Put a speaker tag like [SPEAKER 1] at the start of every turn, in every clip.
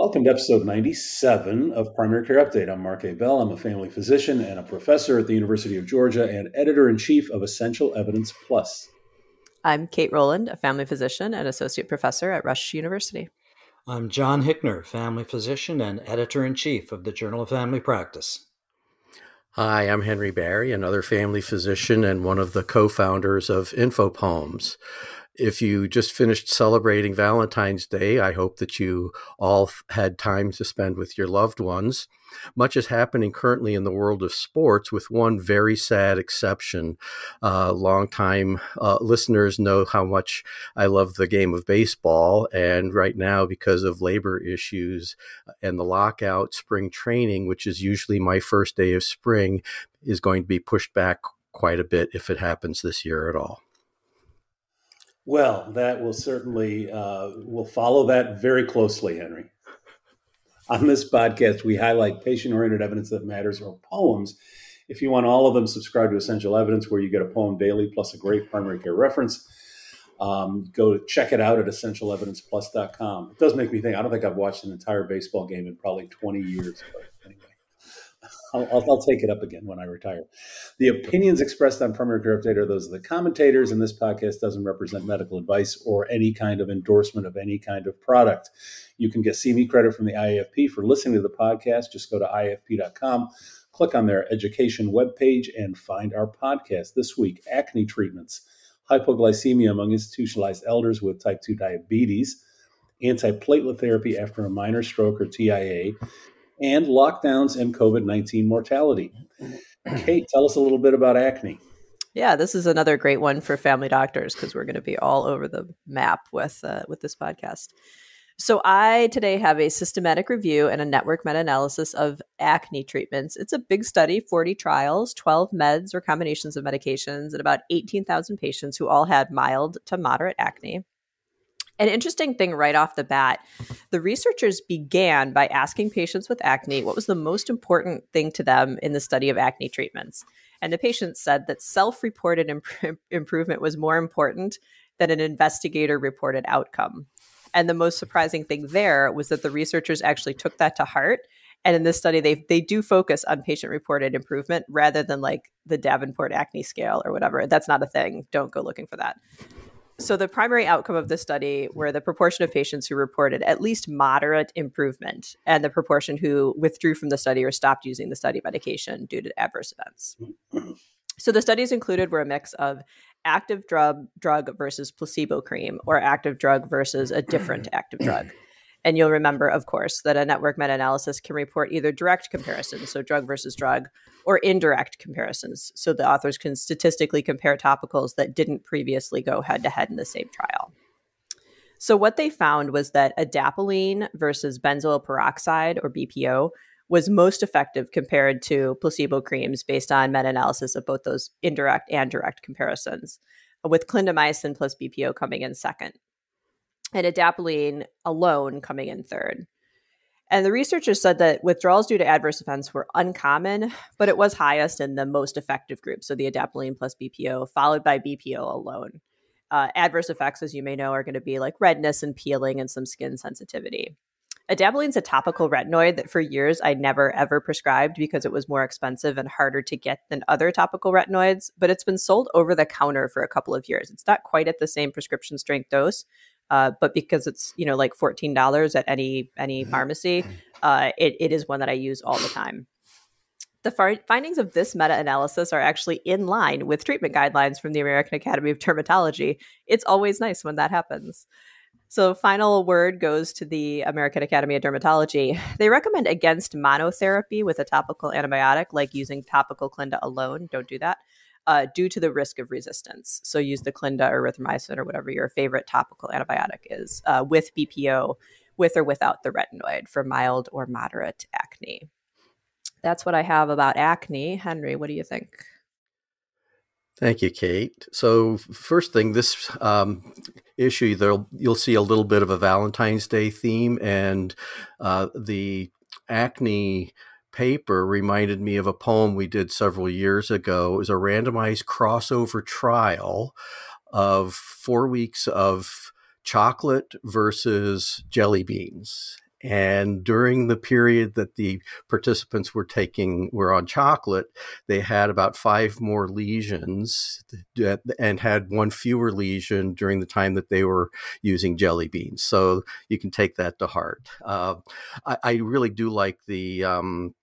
[SPEAKER 1] Welcome to episode 97 of Primary Care Update. I'm Mark Ebell. I'm a family physician and a professor at the University of Georgia and editor in chief of Essential Evidence Plus.
[SPEAKER 2] I'm Kate Rowland, a family physician and associate professor at Rush University.
[SPEAKER 3] I'm John Hickner, family physician and editor in chief of the Journal of Family Practice.
[SPEAKER 4] Hi, I'm Henry Barry, another family physician and one of the co founders of InfoPoems if you just finished celebrating Valentine's Day, I hope that you all had time to spend with your loved ones. Much is happening currently in the world of sports, with one very sad exception. Uh, longtime uh, listeners know how much I love the game of baseball. And right now, because of labor issues and the lockout, spring training, which is usually my first day of spring, is going to be pushed back quite a bit if it happens this year at all.
[SPEAKER 1] Well, that will certainly uh, will follow that very closely, Henry. On this podcast, we highlight patient-oriented evidence that matters or poems. If you want all of them, subscribe to Essential Evidence, where you get a poem daily plus a great primary care reference. Um, go check it out at essentialevidenceplus.com. It does make me think. I don't think I've watched an entire baseball game in probably 20 years. But anyway. I'll, I'll, take it up again when I retire. The opinions expressed on Primary Care Update are those of the commentators, and this podcast doesn't represent medical advice or any kind of endorsement of any kind of product. You can get CME credit from the IAFP for listening to the podcast. Just go to IAFP.com, click on their education webpage, and find our podcast. This week, acne treatments, hypoglycemia among institutionalized elders with type 2 diabetes, antiplatelet therapy after a minor stroke or TIA and lockdowns and COVID 19 mortality. Kate, tell us a little bit about acne.
[SPEAKER 2] Yeah, this is another great one for family doctors because we're going to be all over the map with uh, with this podcast. So I today have a systematic review and a network meta-analysis of acne treatments. It's a big study, 40 trials, 12 meds or combinations of medications, and about 18,000 patients who all had mild to moderate acne. An interesting thing right off the bat the researchers began by asking patients with acne what was the most important thing to them in the study of acne treatments. And the patients said that self reported imp- improvement was more important than an investigator reported outcome. And the most surprising thing there was that the researchers actually took that to heart. And in this study, they they do focus on patient reported improvement rather than like the Davenport acne scale or whatever. That's not a thing. Don't go looking for that. So, the primary outcome of the study were the proportion of patients who reported at least moderate improvement and the proportion who withdrew from the study or stopped using the study medication due to adverse events. So, the studies included were a mix of active drug, drug versus placebo cream or active drug versus a different active drug. And you'll remember, of course, that a network meta analysis can report either direct comparisons, so drug versus drug, or indirect comparisons. So the authors can statistically compare topicals that didn't previously go head to head in the same trial. So what they found was that adapalene versus benzoyl peroxide, or BPO, was most effective compared to placebo creams based on meta analysis of both those indirect and direct comparisons, with clindamycin plus BPO coming in second and adapalene alone coming in third. And the researchers said that withdrawals due to adverse events were uncommon, but it was highest in the most effective group, so the adapalene plus BPO, followed by BPO alone. Uh, adverse effects, as you may know, are going to be like redness and peeling and some skin sensitivity. Adapalene's a topical retinoid that for years I never ever prescribed because it was more expensive and harder to get than other topical retinoids, but it's been sold over the counter for a couple of years. It's not quite at the same prescription strength dose, uh, but because it's you know like fourteen dollars at any any mm-hmm. pharmacy, uh, it, it is one that I use all the time. The far- findings of this meta analysis are actually in line with treatment guidelines from the American Academy of Dermatology. It's always nice when that happens. So, final word goes to the American Academy of Dermatology. They recommend against monotherapy with a topical antibiotic, like using topical Clinda alone. Don't do that uh, due to the risk of resistance. So use the Clinda or erythromycin or whatever your favorite topical antibiotic is uh, with BPO, with or without the retinoid for mild or moderate acne. That's what I have about acne. Henry, what do you think?
[SPEAKER 4] Thank you, Kate. So, first thing, this um, issue, you'll see a little bit of a Valentine's Day theme, and uh, the acne paper reminded me of a poem we did several years ago. It was a randomized crossover trial of four weeks of chocolate versus jelly beans. And during the period that the participants were taking were on chocolate, they had about five more lesions and had one fewer lesion during the time that they were using jelly beans. So you can take that to heart. Uh, I, I, really do like the um,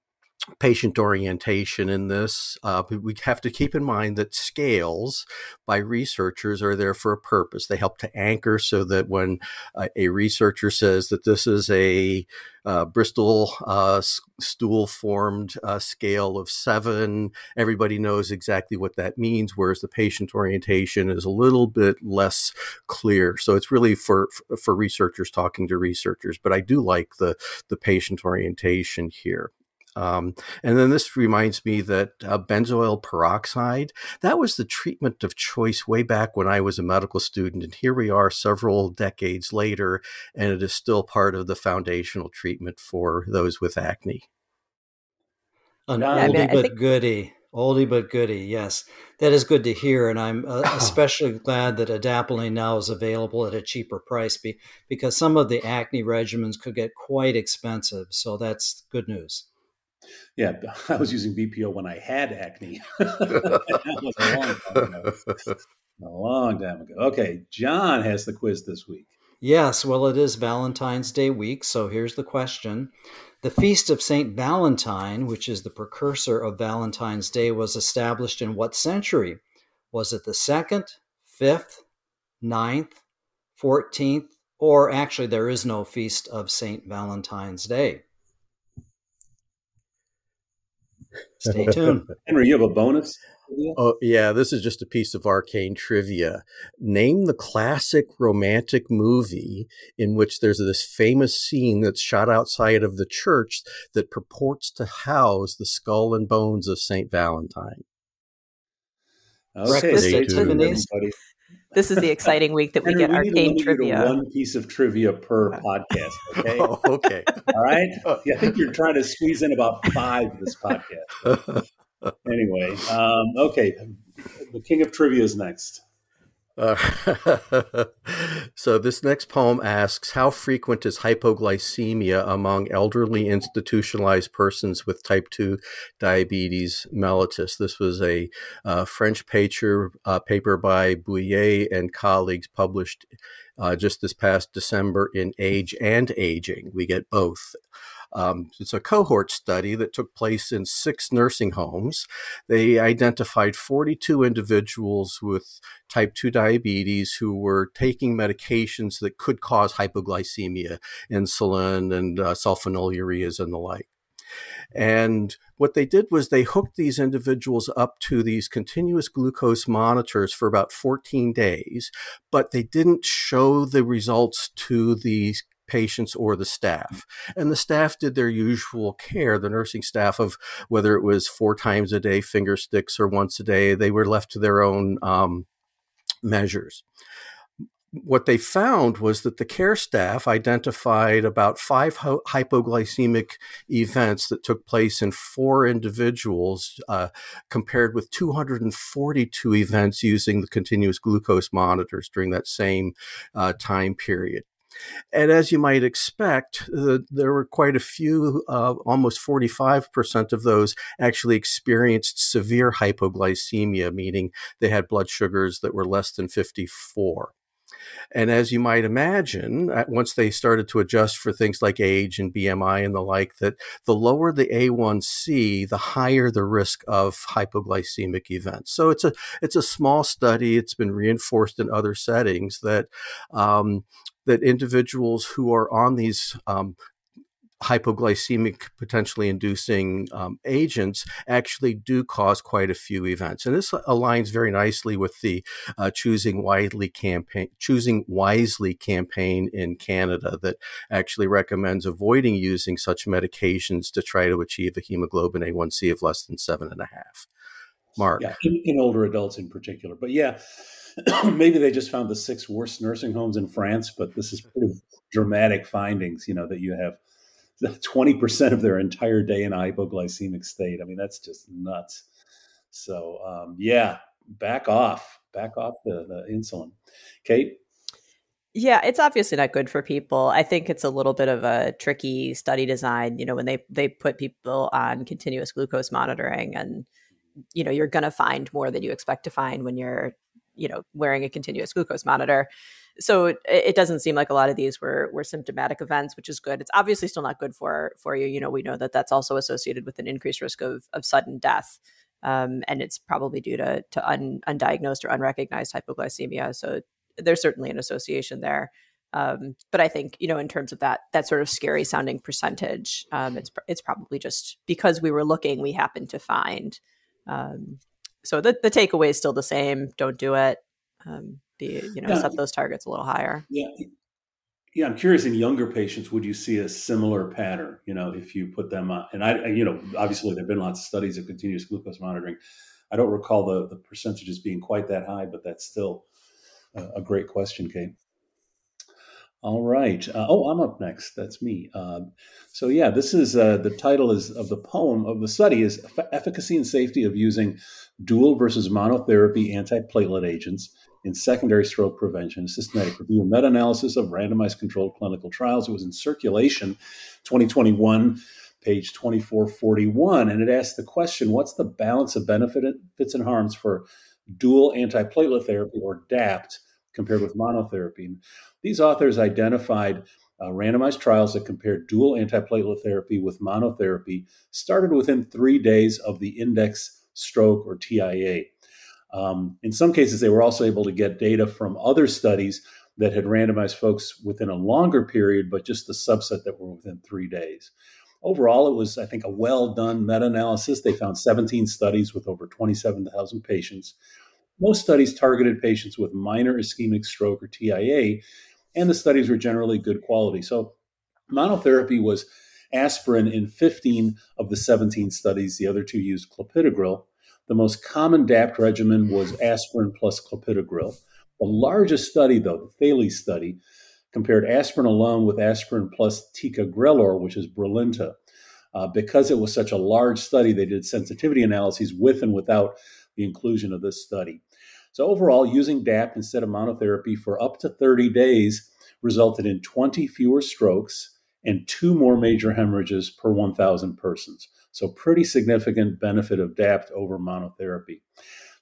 [SPEAKER 4] patient orientation in this. Uh, we have to keep in mind that scales by researchers are there for a purpose. They help to anchor so that when uh, a researcher says that this is a uh, Bristol uh, stool formed uh, scale of seven, everybody knows exactly what that means, whereas the patient orientation is a little bit less clear. So it's really for, for researchers talking to researchers. But I do like the, the patient orientation here. Um, and then this reminds me that uh, benzoyl peroxide, that was the treatment of choice way back when I was a medical student. And here we are several decades later, and it is still part of the foundational treatment for those with acne.
[SPEAKER 3] An oldie I mean, but think- goodie. Oldie but goodie, yes. That is good to hear. And I'm uh, especially glad that adapalene now is available at a cheaper price be- because some of the acne regimens could get quite expensive. So that's good news.
[SPEAKER 1] Yeah, I was using BPO when I had acne. that was a long time ago. A long time ago. Okay, John has the quiz this week.
[SPEAKER 3] Yes, well, it is Valentine's Day week, so here's the question. The Feast of St. Valentine, which is the precursor of Valentine's Day, was established in what century? Was it the second, fifth, ninth, 14th, or actually, there is no Feast of St. Valentine's Day? Stay tuned.
[SPEAKER 1] Henry, you have a bonus?
[SPEAKER 4] Oh, yeah, this is just a piece of arcane trivia. Name the classic romantic movie in which there's this famous scene that's shot outside of the church that purports to house the skull and bones of St. Valentine.
[SPEAKER 2] Okay, stay tuned, everybody. This is the exciting week that we Henry, get we arcane trivia.
[SPEAKER 1] one piece of trivia per podcast. Okay.
[SPEAKER 4] oh, okay.
[SPEAKER 1] All right. Yeah, I think you're trying to squeeze in about five this podcast. anyway, um, okay. The king of trivia is next. Uh,
[SPEAKER 4] so this next poem asks how frequent is hypoglycemia among elderly institutionalized persons with type 2 diabetes mellitus? This was a uh, french paper, uh, paper by bouillet and colleagues published uh, just this past december in age and aging. We get both um, it's a cohort study that took place in six nursing homes. They identified 42 individuals with type 2 diabetes who were taking medications that could cause hypoglycemia, insulin and uh, sulfonylureas and the like. And what they did was they hooked these individuals up to these continuous glucose monitors for about 14 days, but they didn't show the results to these patients or the staff. And the staff did their usual care, the nursing staff of whether it was four times a day finger sticks or once a day, they were left to their own um, measures. What they found was that the care staff identified about five hypoglycemic events that took place in four individuals, uh, compared with 242 events using the continuous glucose monitors during that same uh, time period. And as you might expect, the, there were quite a few, uh, almost 45% of those actually experienced severe hypoglycemia, meaning they had blood sugars that were less than 54. And as you might imagine, once they started to adjust for things like age and BMI and the like, that the lower the A1C, the higher the risk of hypoglycemic events. So it's a it's a small study. It's been reinforced in other settings that um, that individuals who are on these um, hypoglycemic potentially inducing um, agents actually do cause quite a few events. And this aligns very nicely with the uh, choosing wisely campaign choosing wisely campaign in canada that actually recommends avoiding using such medications to try to achieve a hemoglobin a1c of less than seven and a half mark
[SPEAKER 1] yeah in, in older adults in particular but yeah maybe they just found the six worst nursing homes in France, but this is pretty dramatic findings, you know, that you have 20% of their entire day in a hypoglycemic state. I mean, that's just nuts. So, um, yeah, back off, back off the, the insulin. Kate?
[SPEAKER 2] Yeah, it's obviously not good for people. I think it's a little bit of a tricky study design, you know, when they they put people on continuous glucose monitoring and you know, you're going to find more than you expect to find when you're, you know, wearing a continuous glucose monitor. So it, it doesn't seem like a lot of these were were symptomatic events, which is good. It's obviously still not good for for you. You know, we know that that's also associated with an increased risk of of sudden death. Um, and it's probably due to to un, undiagnosed or unrecognized hypoglycemia. So there's certainly an association there. Um, but I think you know, in terms of that that sort of scary sounding percentage, um, it's it's probably just because we were looking, we happened to find. Um, so the the takeaway is still the same: don't do it. Um, be you know, yeah. set those targets a little higher.
[SPEAKER 1] Yeah, yeah. I'm curious. In younger patients, would you see a similar pattern? You know, if you put them on, and I, you know, obviously there've been lots of studies of continuous glucose monitoring. I don't recall the the percentages being quite that high, but that's still a, great question, Kate. All right. Uh, oh, I'm up next. That's me. Uh, so yeah, this is uh, the title is of the poem of the study is efficacy and safety of using dual versus monotherapy antiplatelet agents in secondary stroke prevention, systematic review and meta-analysis of randomized controlled clinical trials. It was in Circulation 2021, page 2441, and it asked the question, what's the balance of benefits and harms for dual antiplatelet therapy or DAPT compared with monotherapy. These authors identified uh, randomized trials that compared dual antiplatelet therapy with monotherapy started within three days of the index stroke or TIA. Um, in some cases, they were also able to get data from other studies that had randomized folks within a longer period, but just the subset that were within three days. Overall, it was, I think, a well done meta analysis. They found 17 studies with over 27,000 patients. Most studies targeted patients with minor ischemic stroke or TIA, and the studies were generally good quality. So, monotherapy was aspirin in 15 of the 17 studies. The other two used clopidogrel. The most common DAPT regimen was aspirin plus clopidogrel. The largest study, though, the Thales study, compared aspirin alone with aspirin plus ticagrelor, which is Brilinta. Uh, because it was such a large study, they did sensitivity analyses with and without the inclusion of this study. So, overall, using DAP instead of monotherapy for up to 30 days resulted in 20 fewer strokes and two more major hemorrhages per 1,000 persons. So, pretty significant benefit of DAPT over monotherapy.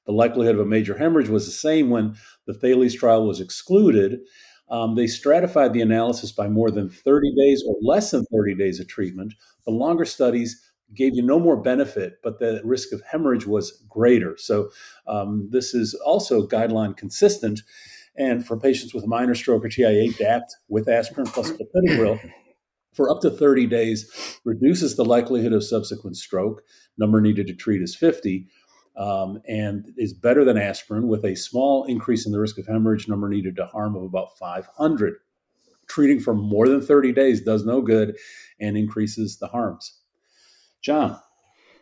[SPEAKER 1] The likelihood of a major hemorrhage was the same when the Thales trial was excluded. Um, they stratified the analysis by more than 30 days or less than 30 days of treatment. The longer studies gave you no more benefit, but the risk of hemorrhage was greater. So um, this is also guideline consistent. And for patients with minor stroke or TIA, DAPT with aspirin plus clopidogrel for up to 30 days reduces the likelihood of subsequent stroke. Number needed to treat is 50. Um, and is better than aspirin with a small increase in the risk of hemorrhage number needed to harm of about 500. Treating for more than 30 days does no good and increases the harms. John.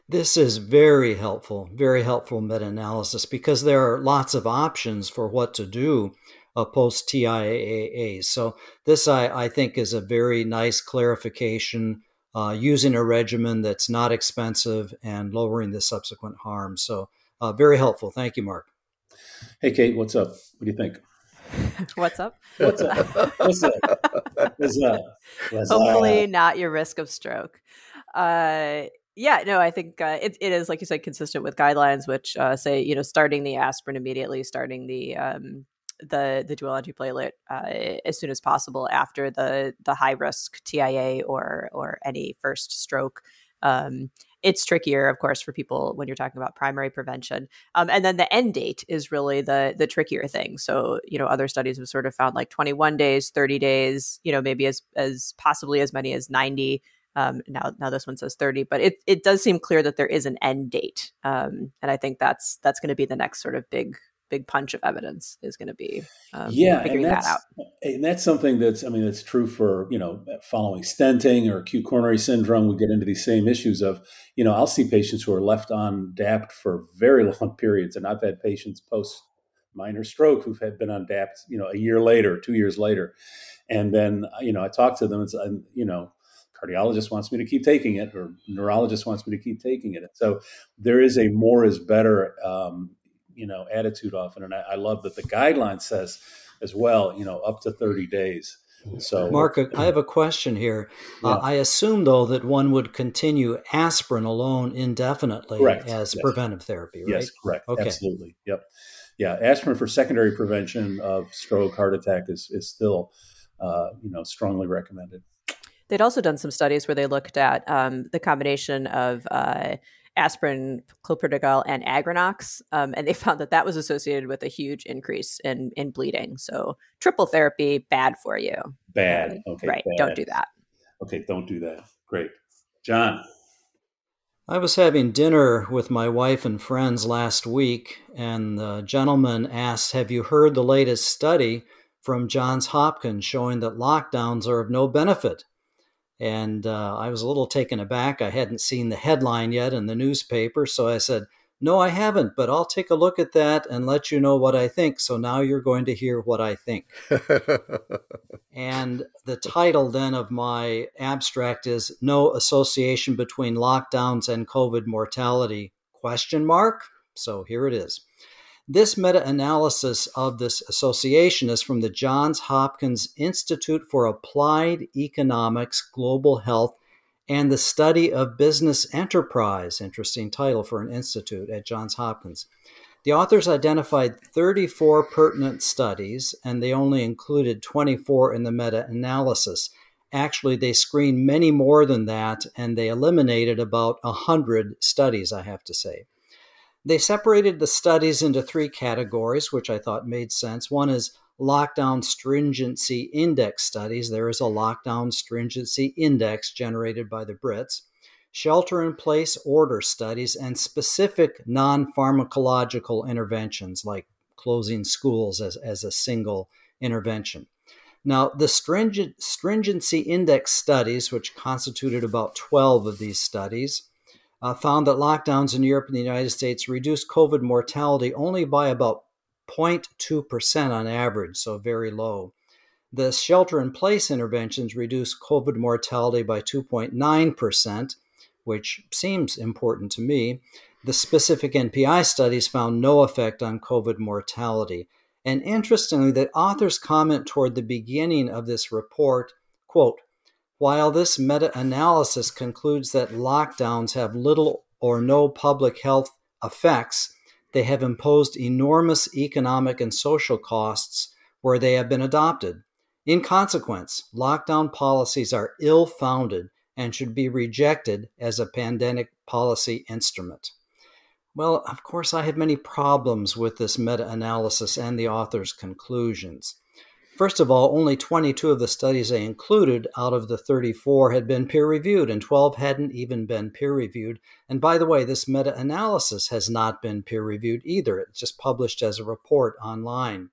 [SPEAKER 3] This is very helpful, very helpful meta analysis because there are lots of options for what to do uh, post TIAA. So, this I, I, think is a very nice clarification uh, using a regimen that's not expensive and lowering the subsequent harm. So, uh, very helpful. Thank you, Mark.
[SPEAKER 1] Hey, Kate, what's up? What do you think?
[SPEAKER 2] What's up?
[SPEAKER 1] What's up? What's up? What's up?
[SPEAKER 2] What's Hopefully, up? not your risk of stroke uh, yeah, no, I think uh, it, it is, like you said, consistent with guidelines, which uh, say, you know, starting the aspirin immediately, starting the um, the the dual antiplatelet uh, as soon as possible after the the high risk TIA or or any first stroke. Um, it's trickier, of course, for people when you're talking about primary prevention. Um, and then the end date is really the the trickier thing. So, you know, other studies have sort of found like 21 days, 30 days, you know, maybe as as possibly as many as 90 um, now, now this one says 30, but it, it does seem clear that there is an end date. Um, and I think that's, that's going to be the next sort of big, big punch of evidence is going to be, um,
[SPEAKER 1] yeah, figuring that out. And that's something that's, I mean, that's true for, you know, following stenting or acute coronary syndrome. We get into these same issues of, you know, I'll see patients who are left on DAPT for very long periods. And I've had patients post minor stroke who've had been on DAPT, you know, a year later, two years later. And then, you know, I talk to them and, you know, cardiologist wants me to keep taking it or neurologist wants me to keep taking it. So there is a more is better um, you know attitude often, and I, I love that the guideline says as well, you know, up to 30 days. So,
[SPEAKER 3] Mark, I have a question here. Uh, yeah. Uh, I assume, though, that one would continue aspirin alone indefinitely correct. as yes. preventive therapy, right?
[SPEAKER 1] Yes, correct. Okay. Absolutely. Yep. Yeah, aspirin for secondary prevention of stroke, heart attack is is still, uh, you know, strongly recommended.
[SPEAKER 2] They'd also done some studies where they looked at um, the combination of uh, aspirin, clopidogrel, and Aggrenox, um, and they found that that was associated with a huge increase in in bleeding. So triple therapy bad for you.
[SPEAKER 1] Bad. Okay.
[SPEAKER 2] Right.
[SPEAKER 1] Bad.
[SPEAKER 2] Don't do that.
[SPEAKER 1] Okay. Don't do that. Great, John.
[SPEAKER 3] I was having dinner with my wife and friends last week, and the gentleman asked, Have you heard the latest study from Johns Hopkins showing that lockdowns are of no benefit? And uh, I was a little taken aback. I hadn't seen the headline yet in the newspaper. So I said, No, I haven't, but I'll take a look at that and let you know what I think. So now you're going to hear what I think. and the title then of my abstract is No Association Between Lockdowns and COVID Mortality? Question mark. So here it is. This meta analysis of this association is from the Johns Hopkins Institute for Applied Economics, Global Health, and the Study of Business Enterprise. Interesting title for an institute at Johns Hopkins. The authors identified 34 pertinent studies, and they only included 24 in the meta analysis. Actually, they screened many more than that, and they eliminated about 100 studies, I have to say. They separated the studies into three categories, which I thought made sense. One is lockdown stringency index studies. There is a lockdown stringency index generated by the Brits. Shelter in place order studies and specific non pharmacological interventions like closing schools as, as a single intervention. Now, the stringent, stringency index studies, which constituted about 12 of these studies, uh, found that lockdowns in Europe and the United States reduced COVID mortality only by about 0.2% on average, so very low. The shelter in place interventions reduced COVID mortality by 2.9%, which seems important to me. The specific NPI studies found no effect on COVID mortality. And interestingly, the authors comment toward the beginning of this report, quote, while this meta analysis concludes that lockdowns have little or no public health effects, they have imposed enormous economic and social costs where they have been adopted. In consequence, lockdown policies are ill founded and should be rejected as a pandemic policy instrument. Well, of course, I have many problems with this meta analysis and the author's conclusions. First of all, only 22 of the studies they included out of the 34 had been peer reviewed, and 12 hadn't even been peer reviewed. And by the way, this meta analysis has not been peer reviewed either. It's just published as a report online.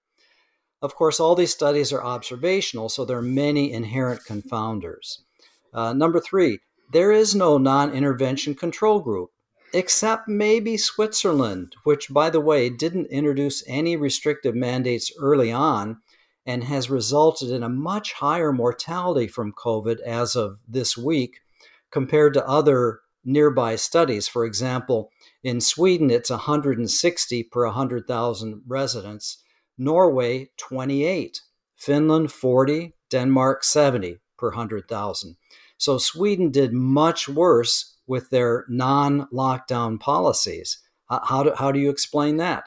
[SPEAKER 3] Of course, all these studies are observational, so there are many inherent confounders. Uh, number three, there is no non intervention control group, except maybe Switzerland, which, by the way, didn't introduce any restrictive mandates early on and has resulted in a much higher mortality from COVID as of this week compared to other nearby studies. For example, in Sweden, it's 160 per 100,000 residents, Norway, 28, Finland, 40, Denmark, 70 per 100,000. So Sweden did much worse with their non lockdown policies. How do, how do you explain that?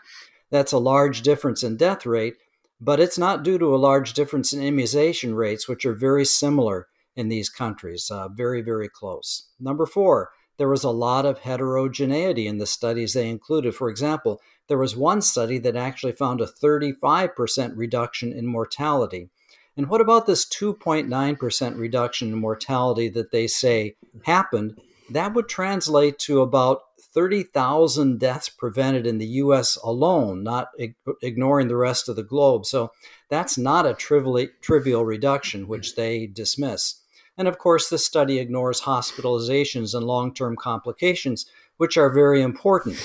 [SPEAKER 3] That's a large difference in death rate, but it's not due to a large difference in immunization rates, which are very similar in these countries, uh, very, very close. Number four, there was a lot of heterogeneity in the studies they included. For example, there was one study that actually found a 35% reduction in mortality. And what about this 2.9% reduction in mortality that they say happened? That would translate to about 30,000 deaths prevented in the US alone, not ig- ignoring the rest of the globe. So that's not a trivial, trivial reduction, which they dismiss. And of course, this study ignores hospitalizations and long term complications, which are very important.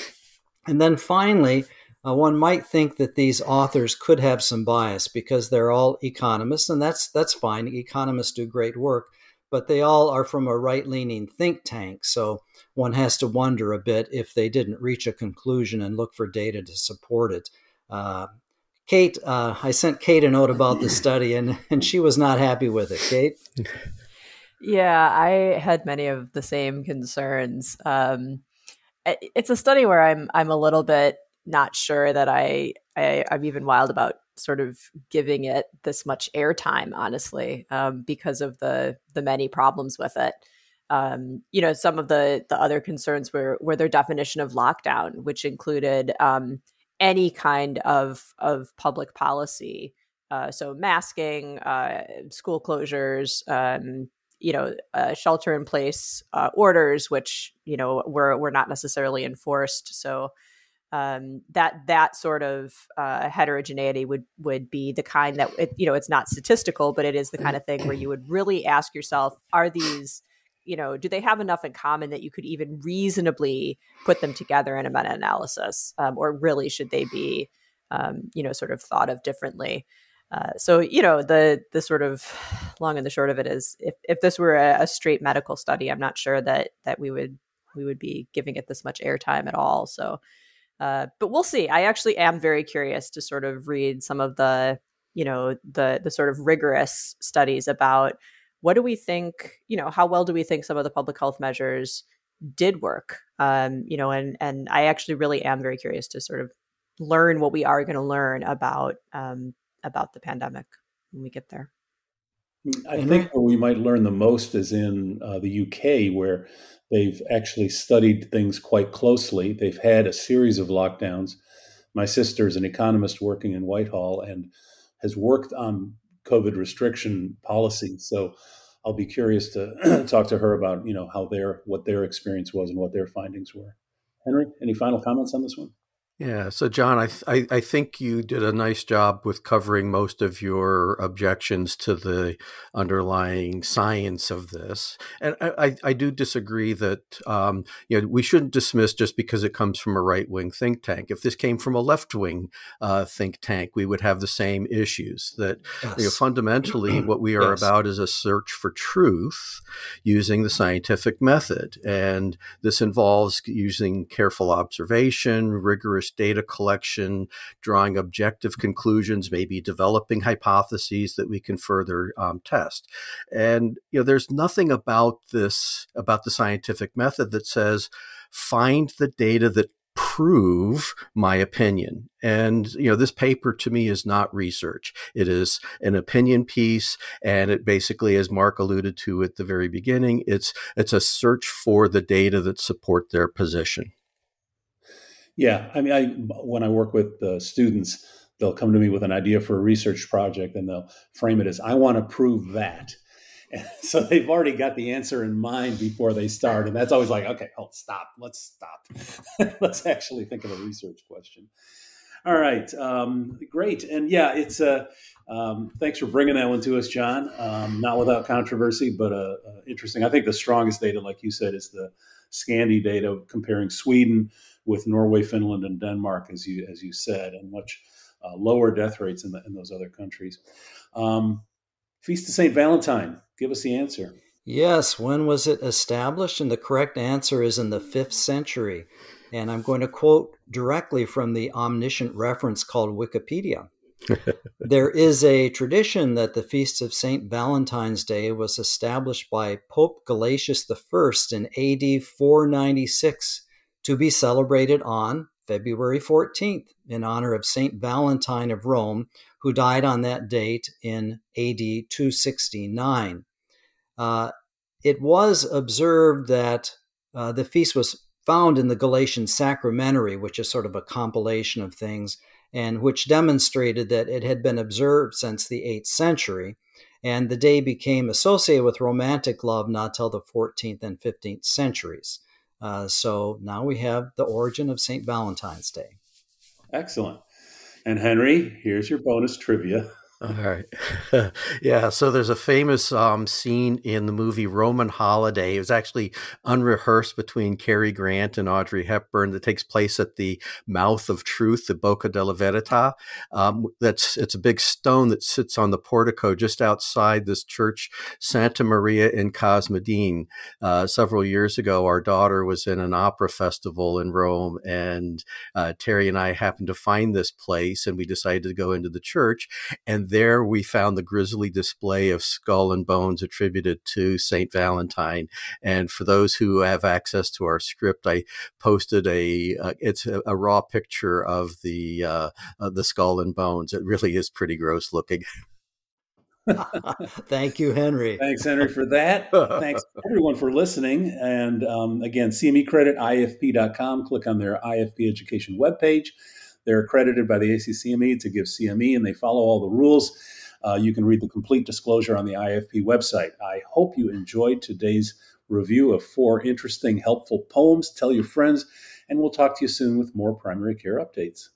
[SPEAKER 3] And then finally, uh, one might think that these authors could have some bias because they're all economists, and that's that's fine. Economists do great work, but they all are from a right leaning think tank. So one has to wonder a bit if they didn't reach a conclusion and look for data to support it. Uh, Kate, uh, I sent Kate a note about the study, and, and she was not happy with it. Kate?
[SPEAKER 2] Yeah, I had many of the same concerns. Um, it's a study where I'm I'm a little bit not sure that I, I am even wild about sort of giving it this much airtime, honestly, um, because of the the many problems with it. Um, you know, some of the the other concerns were were their definition of lockdown, which included um, any kind of of public policy. Uh, so masking, uh, school closures, um, you know, uh, shelter in place uh, orders, which you know were were not necessarily enforced. So um, that that sort of uh, heterogeneity would would be the kind that it, you know it's not statistical, but it is the kind of thing where you would really ask yourself: Are these you know do they have enough in common that you could even reasonably put them together in a meta analysis, um, or really should they be um, you know sort of thought of differently? Uh, so you know the the sort of long and the short of it is if, if this were a, a straight medical study, I'm not sure that that we would we would be giving it this much airtime at all. So uh, but we'll see. I actually am very curious to sort of read some of the, you know, the the sort of rigorous studies about what do we think, you know, how well do we think some of the public health measures did work? Um, you know, and and I actually really am very curious to sort of learn what we are going to learn about um, about the pandemic when we get there.
[SPEAKER 1] I think where we might learn the most is in uh, the UK, where They've actually studied things quite closely. They've had a series of lockdowns. My sister is an economist working in Whitehall and has worked on COVID restriction policy. So I'll be curious to talk to her about, you know, how their what their experience was and what their findings were. Henry, any final comments on this one?
[SPEAKER 4] Yeah. So, John, I, th- I, I think you did a nice job with covering most of your objections to the underlying science of this. And I, I, I do disagree that um, you know we shouldn't dismiss just because it comes from a right wing think tank. If this came from a left wing uh, think tank, we would have the same issues. That yes. you know, fundamentally, what we are yes. about is a search for truth using the scientific method, and this involves using careful observation, rigorous data collection, drawing objective conclusions, maybe developing hypotheses that we can further um, test. And you know, there's nothing about this about the scientific method that says find the data that prove my opinion. And, you know, this paper to me is not research. It is an opinion piece. And it basically, as Mark alluded to at the very beginning, it's, it's a search for the data that support their position.
[SPEAKER 1] Yeah, I mean, I when I work with uh, students, they'll come to me with an idea for a research project, and they'll frame it as, "I want to prove that." And so they've already got the answer in mind before they start, and that's always like, "Okay, hold, stop. Let's stop. Let's actually think of a research question." All right, um, great, and yeah, it's uh, um, thanks for bringing that one to us, John. Um, not without controversy, but uh, uh, interesting. I think the strongest data, like you said, is the Scandi data comparing Sweden with Norway, Finland, and Denmark, as you as you said, and much uh, lower death rates in, the, in those other countries. Um, Feast of Saint Valentine. Give us the answer.
[SPEAKER 3] Yes. When was it established? And the correct answer is in the fifth century. And I'm going to quote directly from the omniscient reference called Wikipedia. there is a tradition that the feast of St. Valentine's Day was established by Pope Gelasius I in AD 496 to be celebrated on February 14th in honor of St. Valentine of Rome, who died on that date in AD 269. Uh, it was observed that uh, the feast was found in the Gelasian Sacramentary, which is sort of a compilation of things, and which demonstrated that it had been observed since the 8th century. And the day became associated with romantic love not till the 14th and 15th centuries. Uh, so now we have the origin of St. Valentine's Day.
[SPEAKER 1] Excellent. And Henry, here's your bonus trivia.
[SPEAKER 4] All right. yeah. So there's a famous um, scene in the movie Roman Holiday. It was actually unrehearsed between Cary Grant and Audrey Hepburn that takes place at the mouth of truth, the Bocca della Verità. Um, that's it's a big stone that sits on the portico just outside this church, Santa Maria in Cosmedin. Uh, several years ago, our daughter was in an opera festival in Rome, and uh, Terry and I happened to find this place, and we decided to go into the church and there we found the grisly display of skull and bones attributed to Saint Valentine. And for those who have access to our script, I posted a uh, it's a, a, raw picture of the uh, the skull and bones. It really is pretty gross looking.
[SPEAKER 3] Thank you, Henry.
[SPEAKER 1] Thanks, Henry, for that. Thanks, everyone, for listening. And um, again, CME credit, ifp.com. Click on their IFP education webpage. They're accredited by the ACCME to give CME, and they follow all the rules. Uh, you can read the complete disclosure on the IFP website. I hope you enjoyed today's review of four interesting, helpful poems. Tell your friends, and we'll talk to you soon with more primary care updates.